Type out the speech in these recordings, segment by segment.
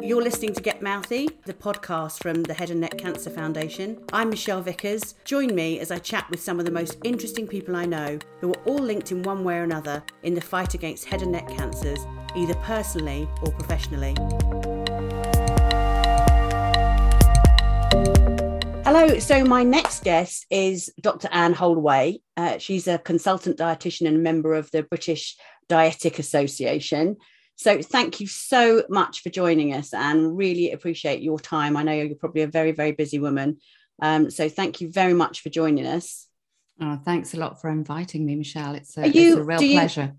You're listening to Get Mouthy, the podcast from the Head and Neck Cancer Foundation. I'm Michelle Vickers. Join me as I chat with some of the most interesting people I know who are all linked in one way or another in the fight against head and neck cancers, either personally or professionally. Hello. So, my next guest is Dr. Anne Holdoway. Uh, she's a consultant dietitian and member of the British Dietetic Association. So thank you so much for joining us and really appreciate your time. I know you're probably a very, very busy woman. Um, so thank you very much for joining us. Oh, thanks a lot for inviting me, Michelle. It's a, you, it's a real you, pleasure.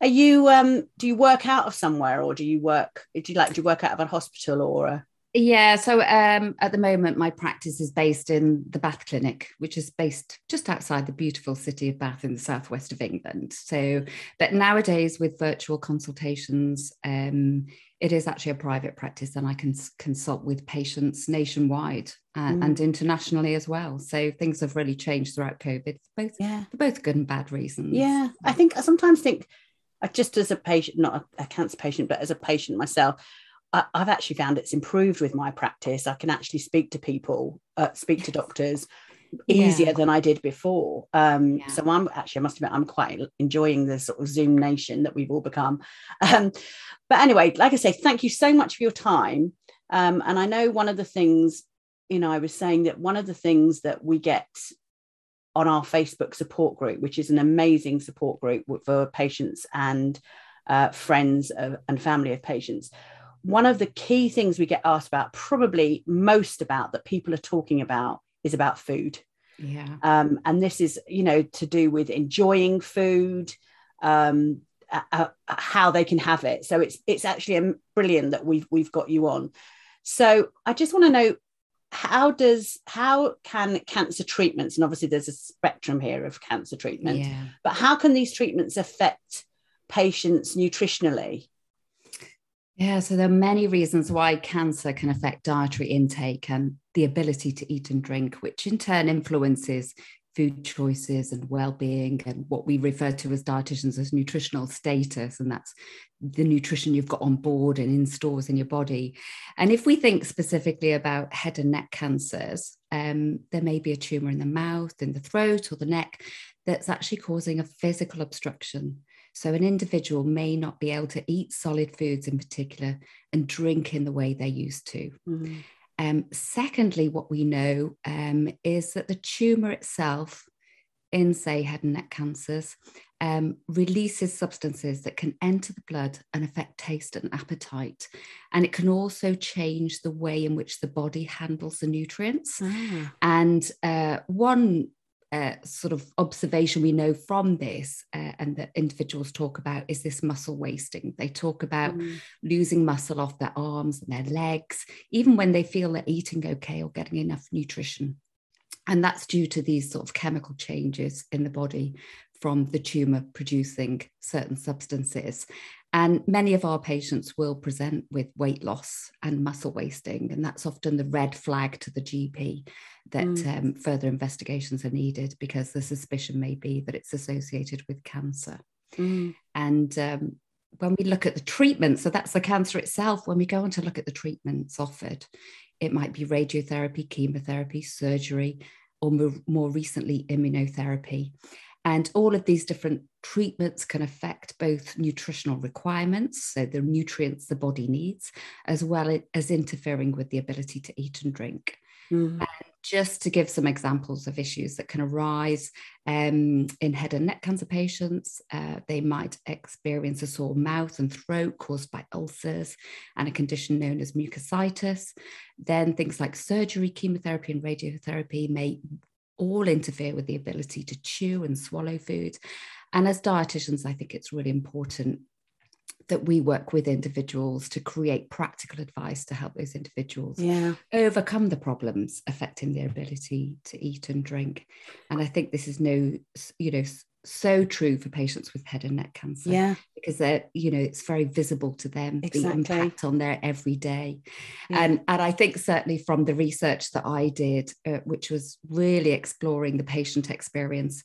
Are you um do you work out of somewhere or do you work do you like do you work out of a hospital or a yeah, so um, at the moment, my practice is based in the Bath Clinic, which is based just outside the beautiful city of Bath in the southwest of England. So, but nowadays with virtual consultations, um, it is actually a private practice, and I can consult with patients nationwide uh, mm. and internationally as well. So things have really changed throughout COVID, both yeah. for both good and bad reasons. Yeah, I think I sometimes think, uh, just as a patient, not a, a cancer patient, but as a patient myself I, have actually found it's improved with my practice. I can actually speak to people, uh, speak to doctors easier yeah. than I did before. Um, yeah. So I'm actually, I must admit, I'm quite enjoying the sort of Zoom nation that we've all become. Um, but anyway, like I say, thank you so much for your time. Um, and I know one of the things, you know, I was saying that one of the things that we get on our Facebook support group, which is an amazing support group for patients and uh, friends of, and family of patients, one of the key things we get asked about, probably most about that people are talking about, is about food. Yeah. Um, and this is, you know, to do with enjoying food, um, uh, how they can have it. So it's it's actually a, brilliant that we've we've got you on. So I just want to know how does how can cancer treatments and obviously there's a spectrum here of cancer treatment, yeah. but how can these treatments affect patients nutritionally? Yeah, so there are many reasons why cancer can affect dietary intake and the ability to eat and drink, which in turn influences food choices and well-being and what we refer to as dietitians as nutritional status and that's the nutrition you've got on board and in stores in your body. And if we think specifically about head and neck cancers um, there may be a tumor in the mouth in the throat or the neck that's actually causing a physical obstruction so, an individual may not be able to eat solid foods in particular and drink in the way they used to. Mm-hmm. Um, secondly, what we know um, is that the tumor itself, in say head and neck cancers, um, releases substances that can enter the blood and affect taste and appetite. And it can also change the way in which the body handles the nutrients. Ah. And uh, one uh, sort of observation we know from this uh, and that individuals talk about is this muscle wasting. They talk about mm. losing muscle off their arms and their legs, even when they feel they're eating okay or getting enough nutrition. And that's due to these sort of chemical changes in the body from the tumor producing certain substances. And many of our patients will present with weight loss and muscle wasting, and that's often the red flag to the GP that mm. um, further investigations are needed because the suspicion may be that it's associated with cancer. Mm. And um, when we look at the treatment, so that's the cancer itself, when we go on to look at the treatments offered, it might be radiotherapy, chemotherapy, surgery, or more, more recently, immunotherapy. And all of these different treatments can affect both nutritional requirements, so the nutrients the body needs, as well as interfering with the ability to eat and drink. Mm-hmm. Just to give some examples of issues that can arise um, in head and neck cancer patients, uh, they might experience a sore mouth and throat caused by ulcers and a condition known as mucositis. Then things like surgery, chemotherapy, and radiotherapy may all interfere with the ability to chew and swallow food. And as dietitians, I think it's really important that we work with individuals to create practical advice to help those individuals yeah. overcome the problems affecting their ability to eat and drink. And I think this is no, you know, so true for patients with head and neck cancer. Yeah. Because they're, you know, it's very visible to them, exactly. the impact on their everyday. Yeah. And, and I think certainly from the research that I did, uh, which was really exploring the patient experience,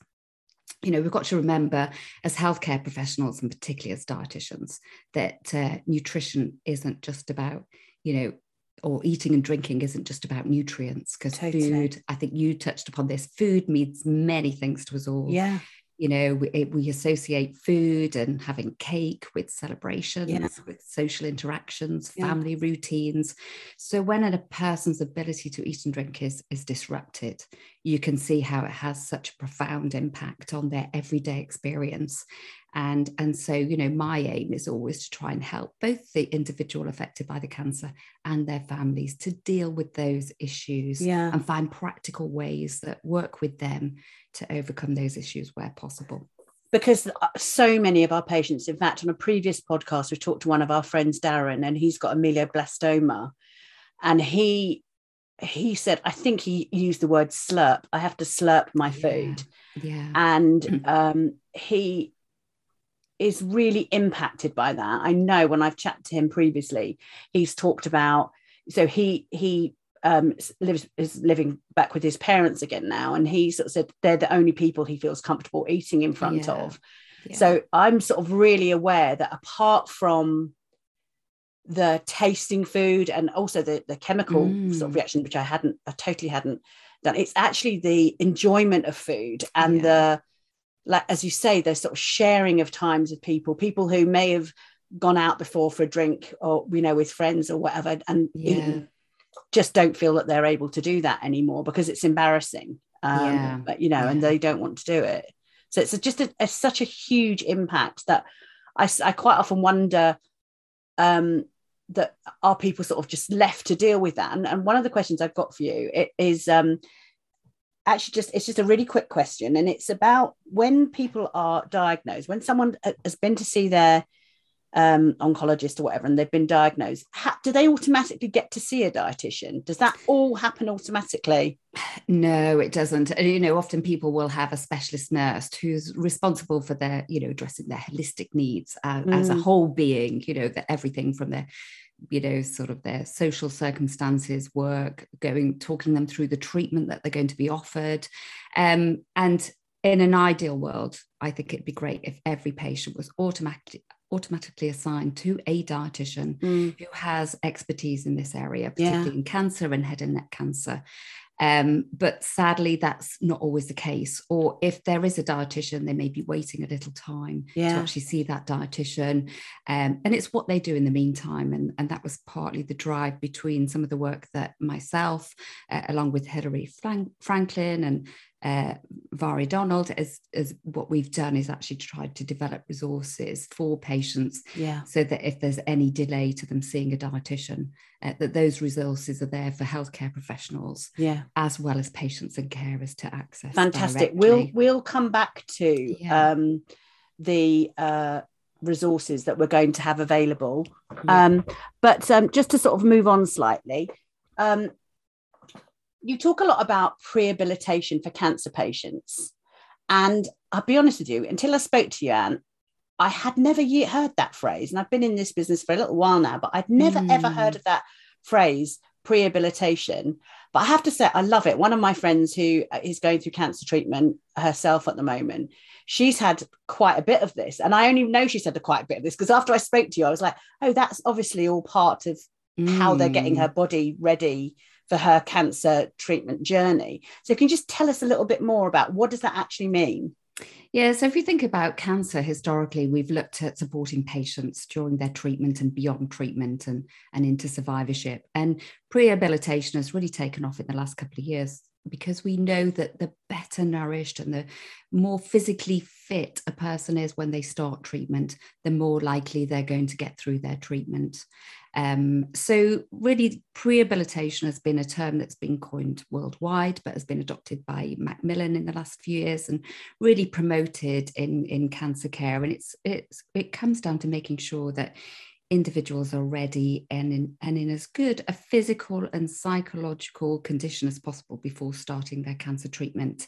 you know, we've got to remember as healthcare professionals and particularly as dietitians that uh, nutrition isn't just about you know, or eating and drinking isn't just about nutrients because totally. food i think you touched upon this food means many things to us all yeah you know we, we associate food and having cake with celebrations yeah. with social interactions family routines. So when a person's ability to eat and drink is is disrupted you can see how it has such a profound impact on their everyday experience and and so you know my aim is always to try and help both the individual affected by the cancer and their families to deal with those issues yeah. and find practical ways that work with them to overcome those issues where possible. Because uh, so many of our patients in fact on a previous podcast we talked to one of our friends darren and he's got ameloblastoma and he he said i think he used the word slurp. I have to slurp my food. Yeah, yeah. and um, he is really impacted by that. I know when I've chatted to him previously, he's talked about so he he um, lives is living back with his parents again now, and he sort of said they're the only people he feels comfortable eating in front yeah. of. Yeah. So I'm sort of really aware that apart from the tasting food and also the, the chemical mm. sort of reaction, which I hadn't, I totally hadn't done, it's actually the enjoyment of food and yeah. the like as you say, there's sort of sharing of times with people, people who may have gone out before for a drink or you know with friends or whatever, and yeah. just don't feel that they're able to do that anymore because it's embarrassing. Um, yeah. But you know, yeah. and they don't want to do it. So it's just a, a, such a huge impact that I, I quite often wonder um, that are people sort of just left to deal with that? And, and one of the questions I've got for you it is um, actually just it's just a really quick question and it's about when people are diagnosed when someone has been to see their um, oncologist or whatever and they've been diagnosed ha- do they automatically get to see a dietitian does that all happen automatically no it doesn't you know often people will have a specialist nurse who's responsible for their you know addressing their holistic needs uh, mm. as a mm. whole being you know that everything from their you know sort of their social circumstances work going talking them through the treatment that they're going to be offered um, and in an ideal world i think it'd be great if every patient was automatically automatically assigned to a dietitian mm. who has expertise in this area particularly yeah. in cancer and head and neck cancer um, but sadly, that's not always the case. Or if there is a dietitian, they may be waiting a little time yeah. to actually see that dietitian. Um, and it's what they do in the meantime. And, and that was partly the drive between some of the work that myself, uh, along with Hilary Frank- Franklin and uh, Vari Donald, as, as what we've done is actually tried to develop resources for patients yeah. so that if there's any delay to them seeing a dietitian, uh, that those resources are there for healthcare professionals yeah. as well as patients and carers to access. Fantastic. We'll we'll come back to yeah. um, the uh, resources that we're going to have available. Um, but um, just to sort of move on slightly, um, you talk a lot about prehabilitation for cancer patients. And I'll be honest with you, until I spoke to you, Anne, I had never yet heard that phrase. And I've been in this business for a little while now, but I'd never mm. ever heard of that phrase, prehabilitation. But I have to say, I love it. One of my friends who is going through cancer treatment herself at the moment, she's had quite a bit of this. And I only know she's had a quite a bit of this because after I spoke to you, I was like, oh, that's obviously all part of mm. how they're getting mm. her body ready for her cancer treatment journey. So can you just tell us a little bit more about what does that actually mean? Yeah, so if you think about cancer historically, we've looked at supporting patients during their treatment and beyond treatment and, and into survivorship. And prehabilitation has really taken off in the last couple of years because we know that the better nourished and the more physically fit a person is when they start treatment, the more likely they're going to get through their treatment. Um, so, really, prehabilitation has been a term that's been coined worldwide, but has been adopted by Macmillan in the last few years and really promoted in, in cancer care. And it's, it's it comes down to making sure that individuals are ready and in, and in as good a physical and psychological condition as possible before starting their cancer treatment.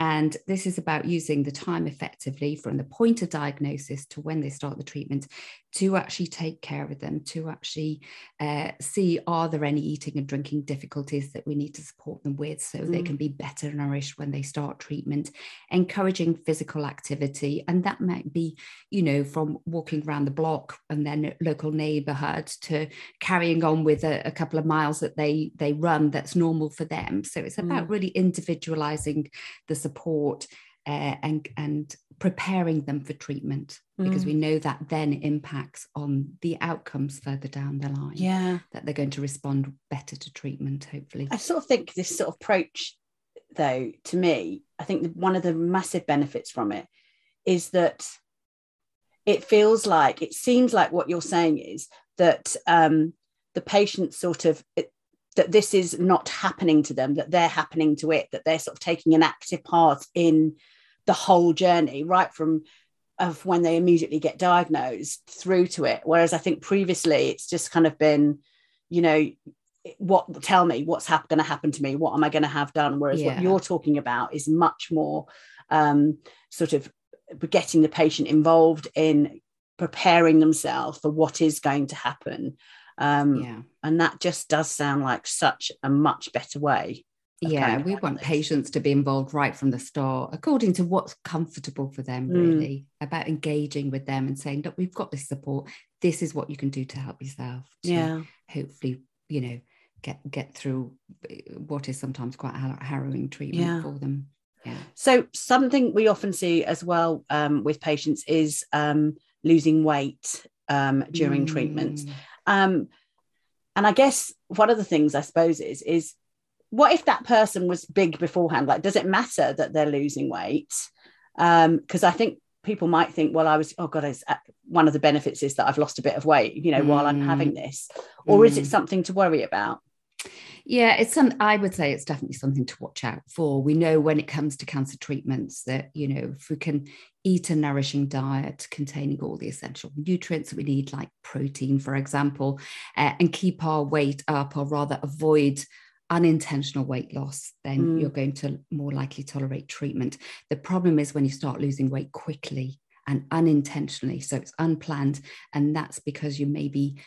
And this is about using the time effectively from the point of diagnosis to when they start the treatment to actually take care of them, to actually uh, see are there any eating and drinking difficulties that we need to support them with so mm. they can be better nourished when they start treatment, encouraging physical activity. And that might be, you know, from walking around the block and then local neighborhood to carrying on with a, a couple of miles that they they run that's normal for them. So it's about mm. really individualizing the support uh, and and preparing them for treatment because mm. we know that then impacts on the outcomes further down the line. Yeah, that they're going to respond better to treatment. Hopefully, I sort of think this sort of approach, though, to me, I think one of the massive benefits from it is that it feels like it seems like what you're saying is that um, the patient sort of it, that this is not happening to them, that they're happening to it, that they're sort of taking an active part in the whole journey, right from of when they immediately get diagnosed through to it. Whereas I think previously it's just kind of been, you know, what tell me what's hap- going to happen to me what am i going to have done whereas yeah. what you're talking about is much more um, sort of getting the patient involved in preparing themselves for what is going to happen um, yeah. and that just does sound like such a much better way yeah we want patients to be involved right from the start according to what's comfortable for them mm. really about engaging with them and saying look we've got this support this is what you can do to help yourself to yeah hopefully you know get get through eh, what is sometimes quite a harrowing treatment yeah. for them yeah so something we often see as well um, with patients is um, losing weight um, during mm. treatments um, and i guess one of the things i suppose is is what if that person was big beforehand? Like, does it matter that they're losing weight? Because um, I think people might think, well, I was, oh God, uh, one of the benefits is that I've lost a bit of weight, you know, mm. while I'm having mm. this. Or mm. is it mm. something to worry about? Yeah, it's some. I would say it's definitely something to watch out for. We know when it comes to cancer treatments that you know if we can eat a nourishing diet containing all the essential nutrients that we need, like protein, for example, uh, and keep our weight up, or rather avoid unintentional weight loss, then mm. you're going to more likely tolerate treatment. The problem is when you start losing weight quickly and unintentionally. So it's unplanned. And that's because you may be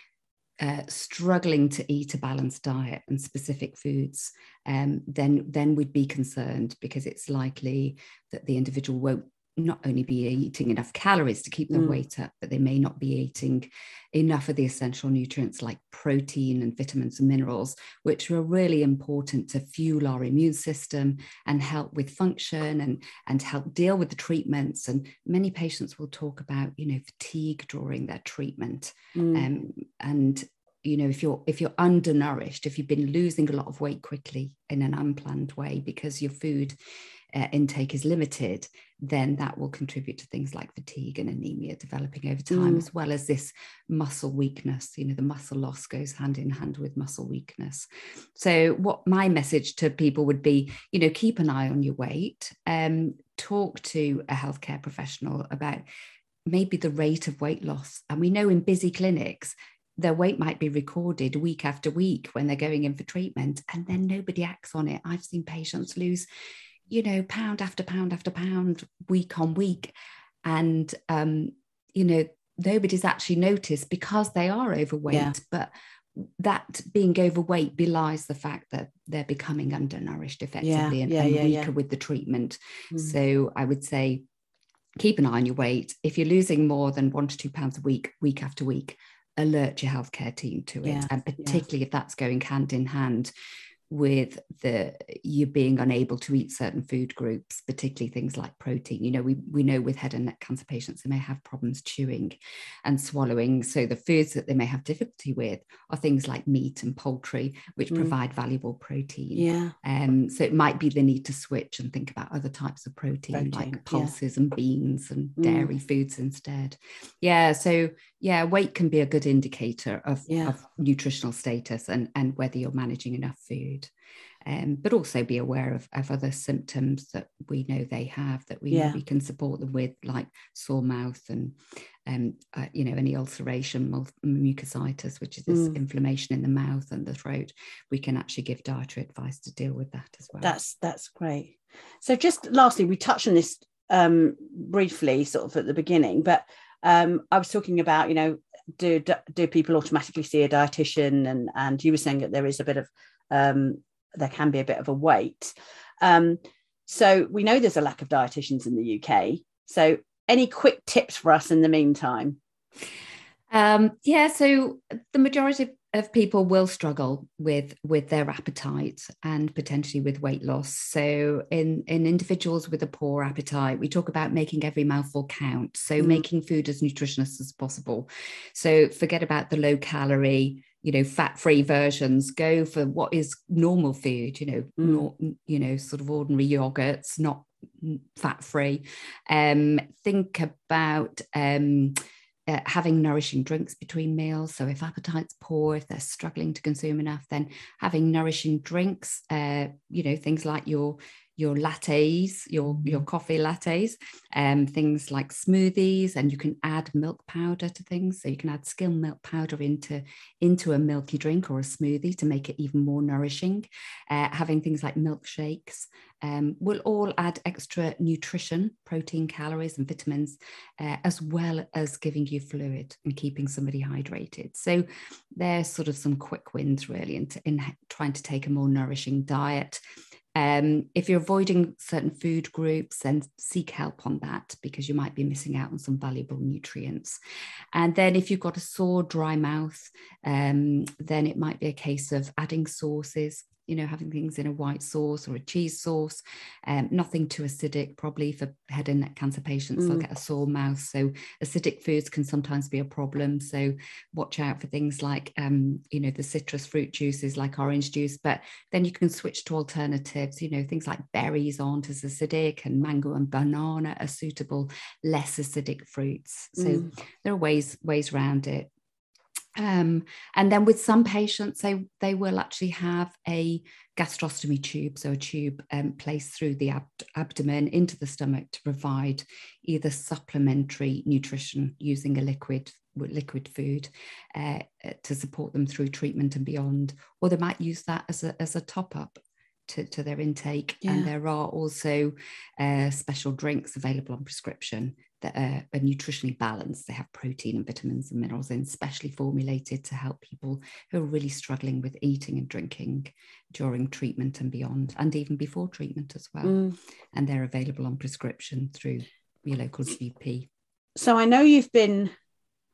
uh, struggling to eat a balanced diet and specific foods, um, then then we'd be concerned because it's likely that the individual won't not only be eating enough calories to keep their mm. weight up, but they may not be eating enough of the essential nutrients like protein and vitamins and minerals, which are really important to fuel our immune system and help with function and, and help deal with the treatments. And many patients will talk about, you know, fatigue during their treatment. Mm. Um, and you know if you're if you're undernourished if you've been losing a lot of weight quickly in an unplanned way because your food uh, intake is limited, then that will contribute to things like fatigue and anemia developing over time, mm. as well as this muscle weakness. You know, the muscle loss goes hand in hand with muscle weakness. So, what my message to people would be, you know, keep an eye on your weight, um, talk to a healthcare professional about maybe the rate of weight loss. And we know in busy clinics, their weight might be recorded week after week when they're going in for treatment, and then nobody acts on it. I've seen patients lose you know, pound after pound after pound, week on week. And, um, you know, nobody's actually noticed because they are overweight. Yeah. But that being overweight belies the fact that they're becoming undernourished effectively yeah, and, yeah, and yeah, weaker with the treatment. Mm. So I would say keep an eye on your weight. If you're losing more than one to two pounds a week, week after week, alert your healthcare team to it. and particularly if that's going hand in hand with the you being unable to eat certain food groups, particularly things like protein. You know, we, we know with head and neck cancer patients, they may have problems chewing and swallowing. So the foods that they may have difficulty with are things like meat and poultry, which mm. provide valuable protein. Yeah. Um, so it might be the need to switch and think about other types of protein, protein like pulses yeah. and beans and mm. dairy foods instead. Yeah. So yeah, weight can be a good indicator of, yeah. of nutritional status and, and whether you're managing enough food um, but also be aware of, of other symptoms that we know they have that we yeah. we can support them with, like sore mouth and um, uh, you know any ulceration, mucositis, which is this mm. inflammation in the mouth and the throat. We can actually give dietary advice to deal with that as well. That's that's great. So just lastly, we touched on this um, briefly, sort of at the beginning, but um, I was talking about, you know, do do people automatically see a dietitian? And and you were saying that there is a bit of um, there can be a bit of a wait. Um, so we know there's a lack of dietitians in the UK. So any quick tips for us in the meantime? Um, yeah, so the majority of people will struggle with with their appetite and potentially with weight loss so in in individuals with a poor appetite we talk about making every mouthful count so mm. making food as nutritious as possible so forget about the low calorie you know fat free versions go for what is normal food you know mm. not, you know sort of ordinary yogurts not fat free um think about um uh, having nourishing drinks between meals. So, if appetite's poor, if they're struggling to consume enough, then having nourishing drinks, uh, you know, things like your your lattes, your your coffee lattes, um, things like smoothies, and you can add milk powder to things. So you can add skim milk powder into into a milky drink or a smoothie to make it even more nourishing. Uh, having things like milkshakes um, will all add extra nutrition, protein, calories, and vitamins, uh, as well as giving you fluid and keeping somebody hydrated. So there's sort of some quick wins really in, in trying to take a more nourishing diet. Um, if you're avoiding certain food groups, then seek help on that because you might be missing out on some valuable nutrients. And then if you've got a sore, dry mouth, um, then it might be a case of adding sauces, you know, having things in a white sauce or a cheese sauce, um, nothing too acidic, probably for head and neck cancer patients, mm. they'll get a sore mouth. So acidic foods can sometimes be a problem. So watch out for things like, um, you know, the citrus fruit juices like orange juice, but then you can switch to alternatives, you know, things like berries aren't as acidic and mango and banana are suitable, less acidic fruits. So mm. there are ways, ways around it. Um, and then with some patients, they, they will actually have a gastrostomy tube, so a tube um, placed through the ab- abdomen into the stomach to provide either supplementary nutrition using a liquid liquid food uh, to support them through treatment and beyond, or they might use that as a, as a top up to, to their intake. Yeah. And there are also uh, special drinks available on prescription that are, are, nutritionally balanced. They have protein and vitamins and minerals in, specially formulated to help people who are really struggling with eating and drinking during treatment and beyond, and even before treatment as well. Mm. And they're available on prescription through your local GP. So I know you've been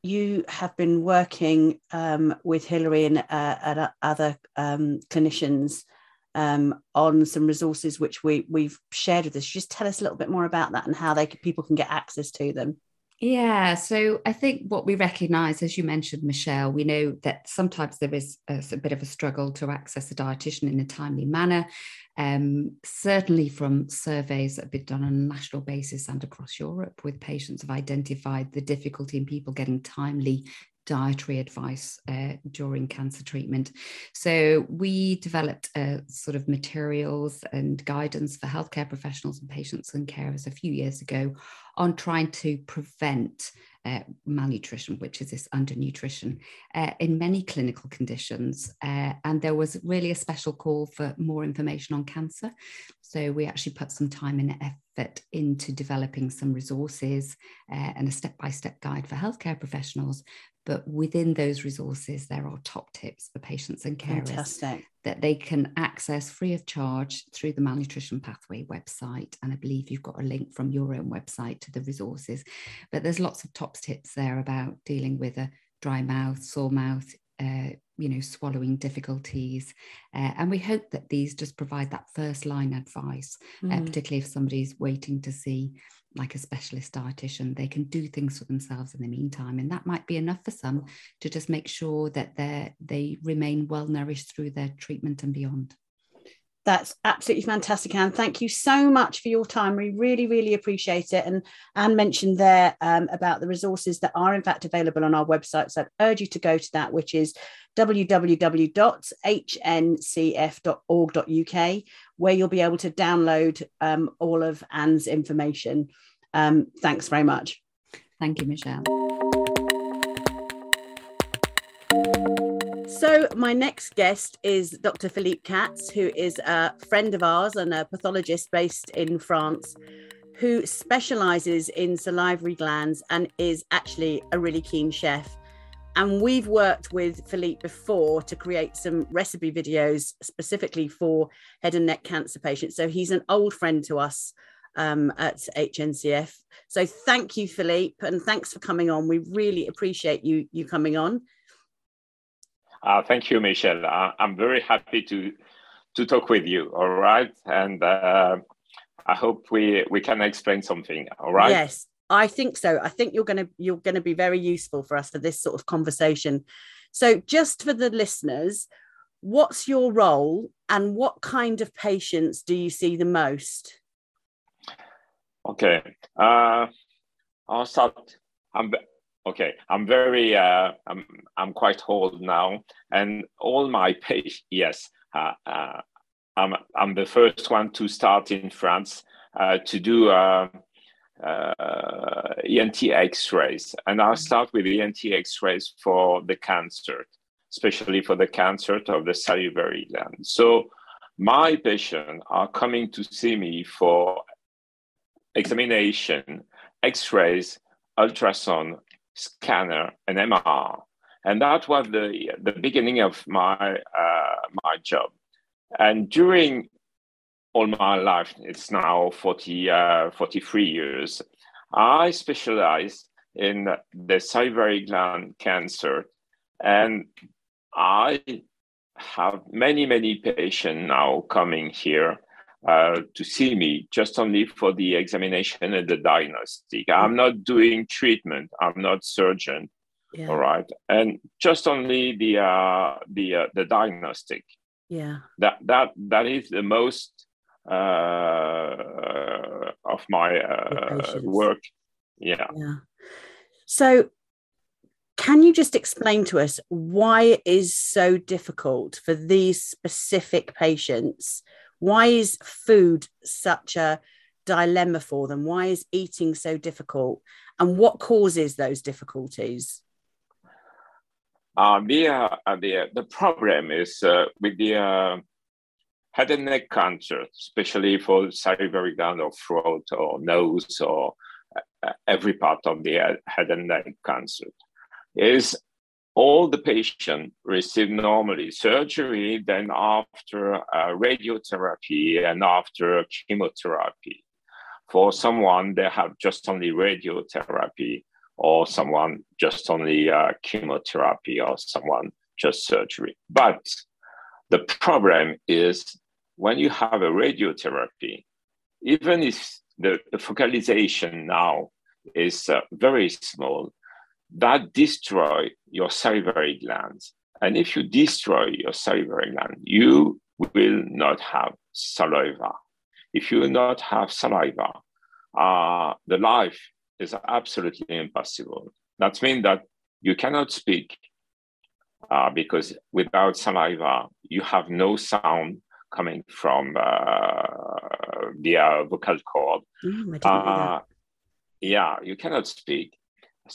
you have been working um, with Hillary and, uh, and other um, clinicians um, on some resources which we we've shared with us. Just tell us a little bit more about that and how they people can get access to them. Yeah, so I think what we recognise, as you mentioned, Michelle, we know that sometimes there is a, a, bit of a struggle to access a dietitian in a timely manner. Um, certainly, from surveys that have been done on a national basis and across Europe, with patients have identified the difficulty in people getting timely dietary advice uh, during cancer treatment. So we developed uh, sort of materials and guidance for healthcare professionals and patients and carers a few years ago on trying to prevent uh, malnutrition, which is this undernutrition, uh, in many clinical conditions. Uh, and there was really a special call for more information on cancer. So we actually put some time and effort into developing some resources uh, and a step by step guide for healthcare professionals but within those resources, there are top tips for patients and carers Fantastic. that they can access free of charge through the Malnutrition Pathway website. And I believe you've got a link from your own website to the resources. But there's lots of top tips there about dealing with a dry mouth, sore mouth, uh, you know, swallowing difficulties. Uh, and we hope that these just provide that first line advice, mm. uh, particularly if somebody's waiting to see like a specialist dietitian they can do things for themselves in the meantime. And that might be enough for some to just make sure that they they remain well nourished through their treatment and beyond that's absolutely fantastic anne. Thank you so much for your time. We really really appreciate it. And anne mentioned there um, about the resources that are in fact available on our website. So i'd urge you to go to that which is www.hncf.org.uk where you'll be able to download um, all of anne's information. Um, thanks very much. Thank you, Michelle. So, my next guest is Dr. Philippe Katz, who is a friend of ours and a pathologist based in France who specializes in salivary glands and is actually a really keen chef. And we've worked with Philippe before to create some recipe videos specifically for head and neck cancer patients. So he's an old friend to us um, at HNCF. So thank you, Philippe, and thanks for coming on. We really appreciate you you coming on. Uh, thank you, Michelle. Uh, I'm very happy to to talk with you. All right, and uh, I hope we we can explain something. All right. Yes, I think so. I think you're gonna you're gonna be very useful for us for this sort of conversation. So, just for the listeners, what's your role, and what kind of patients do you see the most? Okay, uh, I'll start. I'm okay. I'm very. Uh, I'm I'm quite old now, and all my patients. Yes, uh, uh, I'm, I'm the first one to start in France uh, to do uh, uh, ENT X-rays, and I'll start with ENT X-rays for the cancer, especially for the cancer of the salivary gland. So my patients are coming to see me for examination, X-rays, ultrasound, scanner, and MR, and that was the the beginning of my uh, my job. And during all my life, it's now 40, uh, 43 years, I specialize in the salivary gland cancer. And I have many, many patients now coming here uh, to see me just only for the examination and the diagnostic. I'm not doing treatment. I'm not surgeon. Yeah. All right, and just only the uh, the uh, the diagnostic yeah that that that is the most uh, of my uh, work yeah yeah so can you just explain to us why it is so difficult for these specific patients why is food such a dilemma for them? Why is eating so difficult? And what causes those difficulties? Uh, the, uh, the, the problem is uh, with the uh, head and neck cancer, especially for salivary gland or throat or nose or uh, every part of the head and neck cancer, is all the patients receive normally surgery, then after uh, radiotherapy and after chemotherapy. For someone, they have just only radiotherapy or someone just only uh, chemotherapy or someone just surgery. But the problem is when you have a radiotherapy, even if the, focalization now is uh, very small, that destroy your salivary glands. And if you destroy your salivary gland, you will not have saliva. If you not have saliva, uh, the life is absolutely impossible. That means that you cannot speak uh, because without saliva, you have no sound coming from uh, the uh, vocal cord. Mm, yeah, you cannot speak.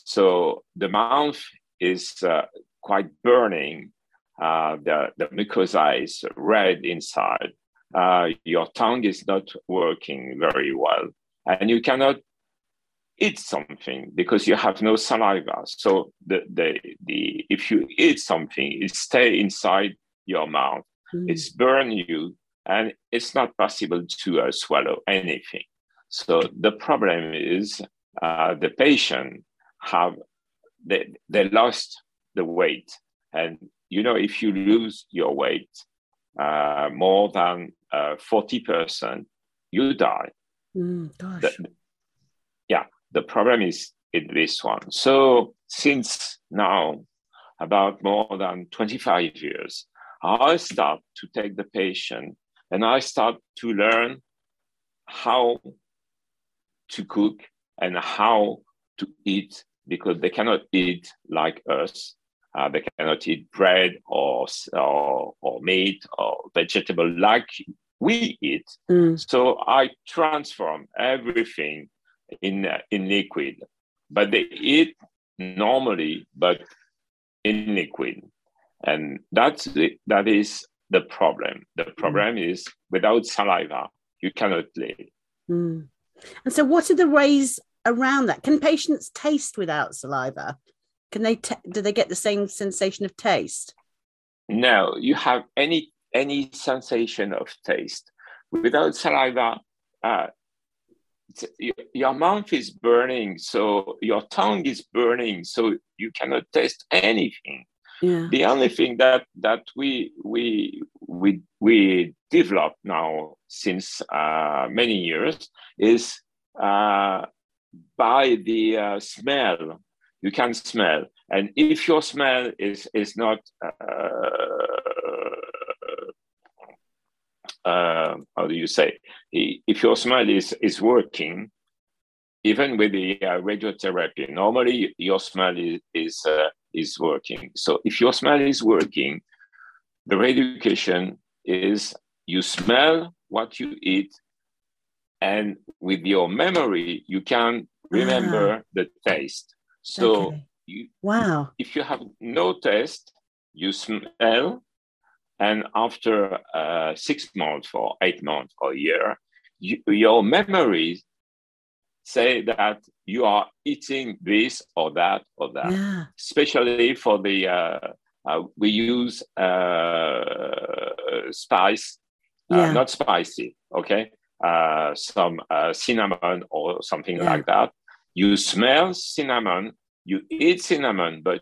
So the mouth is uh, quite burning. Uh, the, the mucosa is red inside. Uh, your tongue is not working very well. And you cannot eat something because you have no saliva. So the, the, the if you eat something, it stay inside your mouth. Mm. It's burn you, and it's not possible to uh, swallow anything. So the problem is uh, the patient have they, they lost the weight, and you know if you lose your weight uh, more than uh, forty percent, you die. Mm, gosh. The, yeah, the problem is in this one. So since now, about more than 25 years, I start to take the patient and I start to learn how to cook and how to eat because they cannot eat like us. Uh, they cannot eat bread or, or, or meat or vegetable like we eat. Mm. So I transform everything in, uh, in liquid, but they eat normally, but in liquid. and that's the, that is the problem. The mm. problem mm. is without saliva, you cannot live. Mm. And so, what are the ways around that? Can patients taste without saliva? Can they? T- do they get the same sensation of taste? No, you have any any sensation of taste without saliva. Uh, your mouth is burning, so your tongue is burning, so you cannot taste anything. Yeah. The only thing that that we we we we develop now since uh, many years is uh, by the uh, smell. You can smell, and if your smell is is not uh, uh, how do you say? If your smell is is working, even with the uh, radiotherapy, normally your smell is is is working. So if your smell is working, the reeducation is you smell what you eat, and with your memory, you can remember ah. the taste. So okay. you, wow. If you have no taste, you smell, and after uh, six months or eight months or a year, you, your memories say that you are eating this or that or that. Yeah. Especially for the uh, uh, we use uh, spice, uh, yeah. not spicy, okay? Uh, some uh, cinnamon or something yeah. like that. You smell cinnamon, you eat cinnamon, but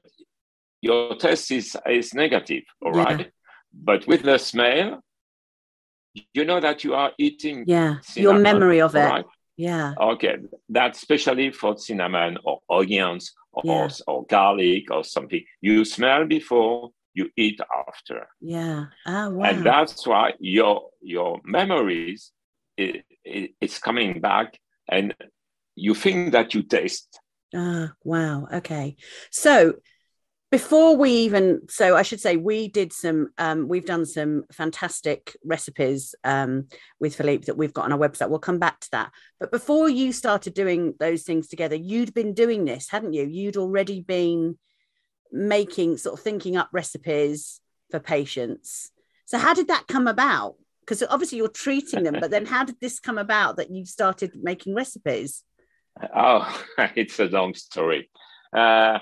your test is, is negative, all right? But with the smell, you know that you are eating. Yeah, cinnamon, your memory of it. Right? Yeah. Okay, that's especially for cinnamon or onions or, yeah. or, or, garlic or something. You smell before, you eat after. Yeah. Ah, wow. And that's why your your memories it, it, it's coming back, and you think that you taste. Ah, wow. Okay. So before we even so i should say we did some um, we've done some fantastic recipes um, with philippe that we've got on our website we'll come back to that but before you started doing those things together you'd been doing this hadn't you you'd already been making sort of thinking up recipes for patients so how did that come about because obviously you're treating them but then how did this come about that you started making recipes oh it's a long story uh,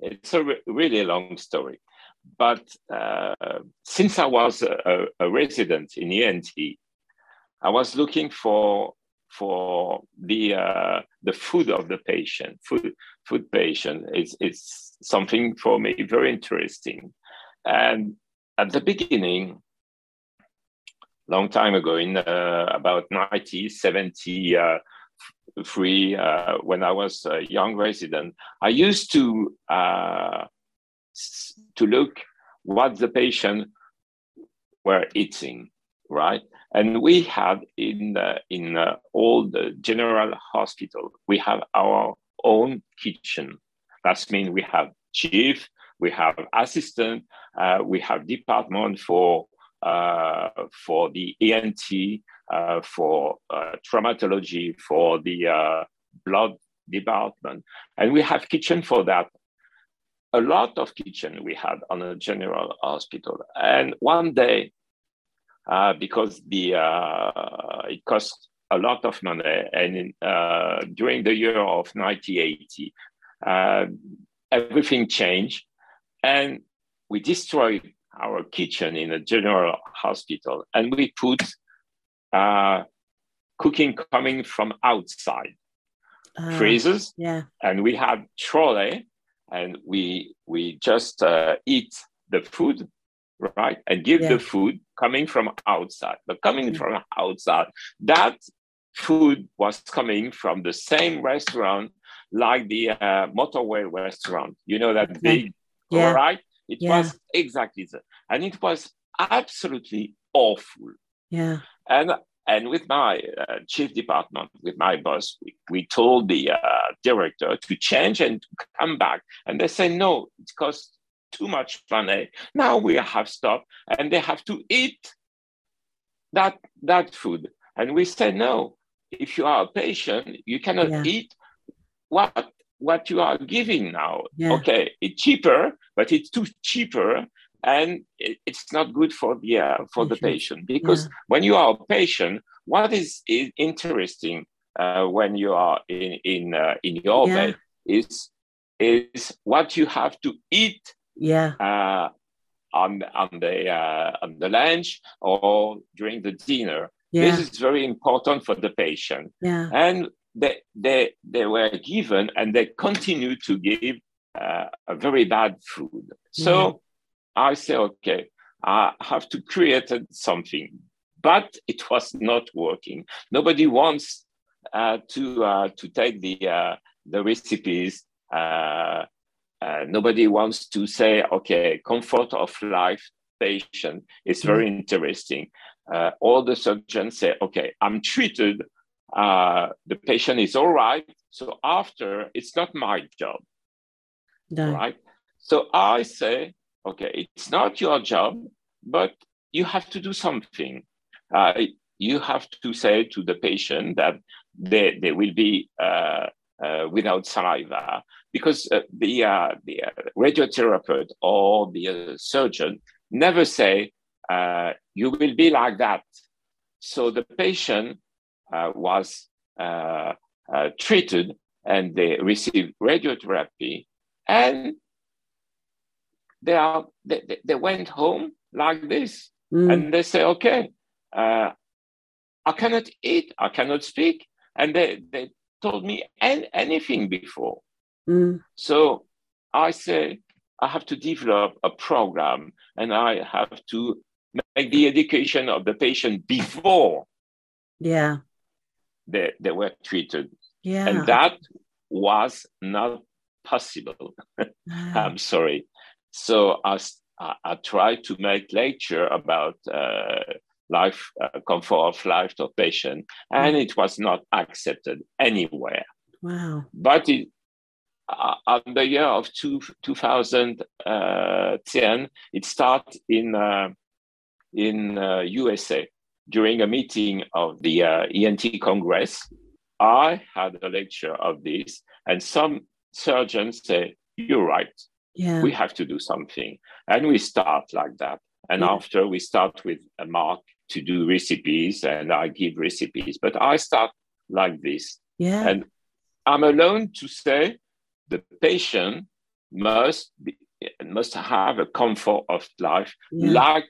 it's a re- really long story. But uh, since I was a, a, resident in ENT, I was looking for for the uh, the food of the patient. Food food patient is is something for me very interesting. And at the beginning, long time ago, in uh, about 1970, uh, uh, when I was a young resident. I used to uh, to look what the patient were eating, right? And we had in uh, in all the general hospital, we have our own kitchen. That means we have chief, we have assistant, uh, we have department for uh, for the ENT, uh, for uh, traumatology, for the uh, blood department. And we have kitchen for that. A lot of kitchen we had on a general hospital. And one day, uh, because the uh, it cost a lot of money, and in, uh, during the year of 1980, everything changed, and we destroyed our kitchen in a general hospital, and we put uh, cooking coming from outside uh, freezers. Yeah. And we had trolley and we we just uh, eat the food, right? And give yeah. the food coming from outside. But coming yeah. from outside, that food was coming from the same restaurant like the uh, motorway restaurant. You know that big, yeah. right? It yeah. was exactly that. And it was absolutely awful. Yeah. And and with my uh, chief department, with my boss, we, we told the uh, director to change and to come back. And they say, no, it costs too much money. Now we have stopped and they have to eat that, that food. And we say, no, if you are a patient, you cannot yeah. eat what, what you are giving now. Yeah. Okay, it's cheaper, but it's too cheaper and it, it's not good for the uh, for the patient because yeah. when you are a patient, what is, is interesting uh, when you are in in uh, in your yeah. bed is is what you have to eat. Yeah. Uh, on on the uh, on the lunch or during the dinner. Yeah. This is very important for the patient. Yeah. And they they they were given and they continue to give uh, a very bad food. So I say, okay, I have to create something, but it was not working. Nobody wants uh, to uh, to take the uh, the recipes. Uh, uh, nobody wants to say, okay, comfort of life patient is very mm-hmm. interesting. all the surgeons say, okay, I'm treated. The patient is all right. So after, it's not my job. No. Right. So I say, okay, it's not your job, but you have to do something. Uh, you have to say to the patient that they, they will be uh, uh, without saliva because uh, the, uh, the uh, radiotherapist or the surgeon never say, you will be like that. So the patient was treated and they received radiotherapy. And they are they, they went home like this. Mm. and they say okay uh, i cannot eat i cannot speak. And they, they told me an, anything before. Mm. so i say i have to develop a program and i have to make the education of the patient before yeah they, they were treated. Yeah. and that was not possible. I'm sorry. So I, I, tried to make lecture about uh, life, uh, comfort of life of patient, and it was not accepted anywhere. Wow. But it, uh, on the year of two, 2010, uh, it started in, uh, in USA uh, during a meeting of the uh, ENT Congress. I had a lecture of this, and some surgeons say, You're right yeah. we have to do something and we start like that and yeah. after we start with a mark to do recipes and i give recipes but i start like this yeah and i'm alone to say the patient must be, must have a comfort of life yeah. like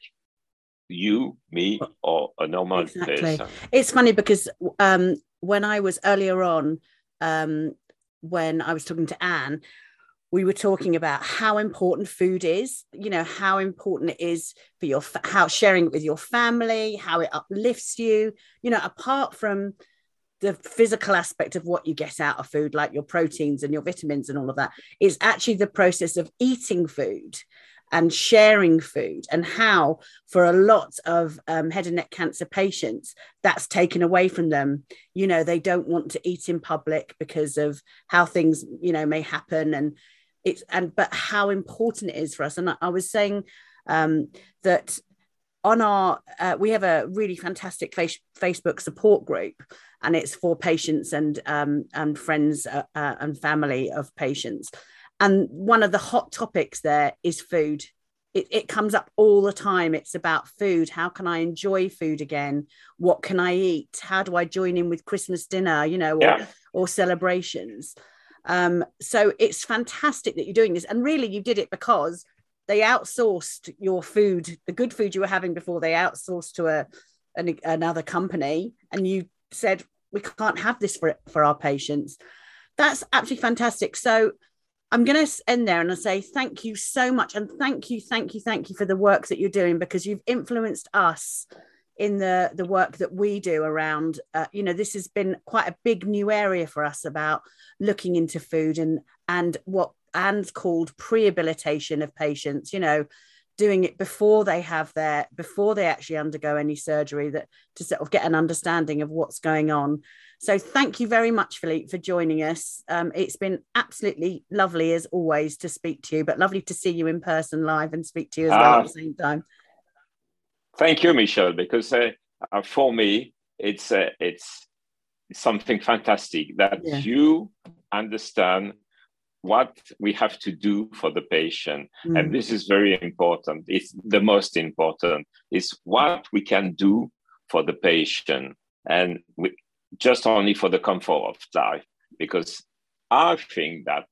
you me or a normal exactly. person? It's funny because um when i was earlier on um when i was talking to anne we were talking about how important food is you know how important it is for your how sharing it with your family how it uplifts you. You know apart from the physical aspect of what you get out of food like your proteins and your vitamins and all of that is actually the process of eating food and sharing food and how for a lot of um, head and neck cancer patients that's taken away from them. You know they don't want to eat in public because of how things you know may happen. And it's and but how important it is for us. And i, I was saying um, that on our uh, we have a really fantastic face, facebook support group and it's for patients and um, and friends uh, uh, and family of patients and one of the hot topics there is food it, it comes up all the time it's about food how can i enjoy food again what can i eat how do i join in with christmas dinner you know or, yeah. or celebrations um, so it's fantastic that you're doing this. And really, you did it because they outsourced your food, the good food you were having before, they outsourced to a an, another company, and you said we can't have this for for our patients. That's absolutely fantastic. So I'm going to end there and I say thank you so much, and thank you, thank you, thank you for the work that you're doing because you've influenced us in the the work that we do around uh, you know this has been quite a big new area for us about looking into food and and what Anne's called prehabilitation of patients you know doing it before they have their before they actually undergo any surgery that to sort of get an understanding of what's going on so thank you very much philippe for joining us. Um, it's been absolutely lovely as always to speak to you but lovely to see you in person live and speak to you as well uh, at the same time. Thank you, Michelle, because uh, uh, for me, it's uh, it's something fantastic that yeah. you understand what we have to do for the patient. Mm. and this is very important. It's the most important. Is what we can do for the patient. And we, just only for the comfort of life. Because i think that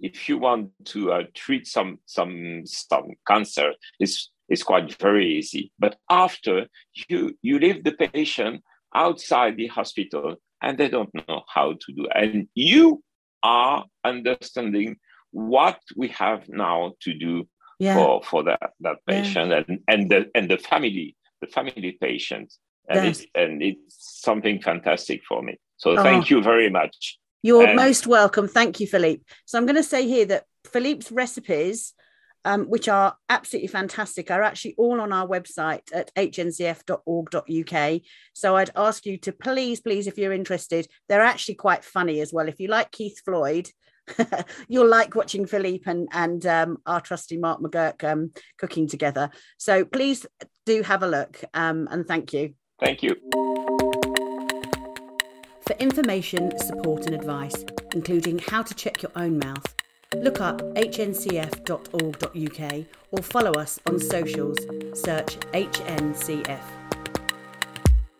if you want to uh, treat some some some cancer it's it's quite very easy. But after you you leave the patient outside the hospital and they don't know how to do. And you are understanding what we have now to do yeah. for for that that Yeah. patient and and the and the family the family patient and Yes. it's and it's something fantastic for me so Oh. thank you very much You're And- most welcome. Thank you, Philippe. So I'm going to say here that Philippe's recipes, um, which are absolutely fantastic, are actually all on our website at hncf.org.uk. So I'd ask you to please, please, if you're interested, they're actually quite funny as well. If you like Keith Floyd, you'll like watching Philippe and, and um, our trusty Mark McGurk um, cooking together. So please do have a look um, and thank you. Thank you For information, support, and advice, including how to check your own mouth, look up hncf.org.uk or follow us on socials. Search HNCF.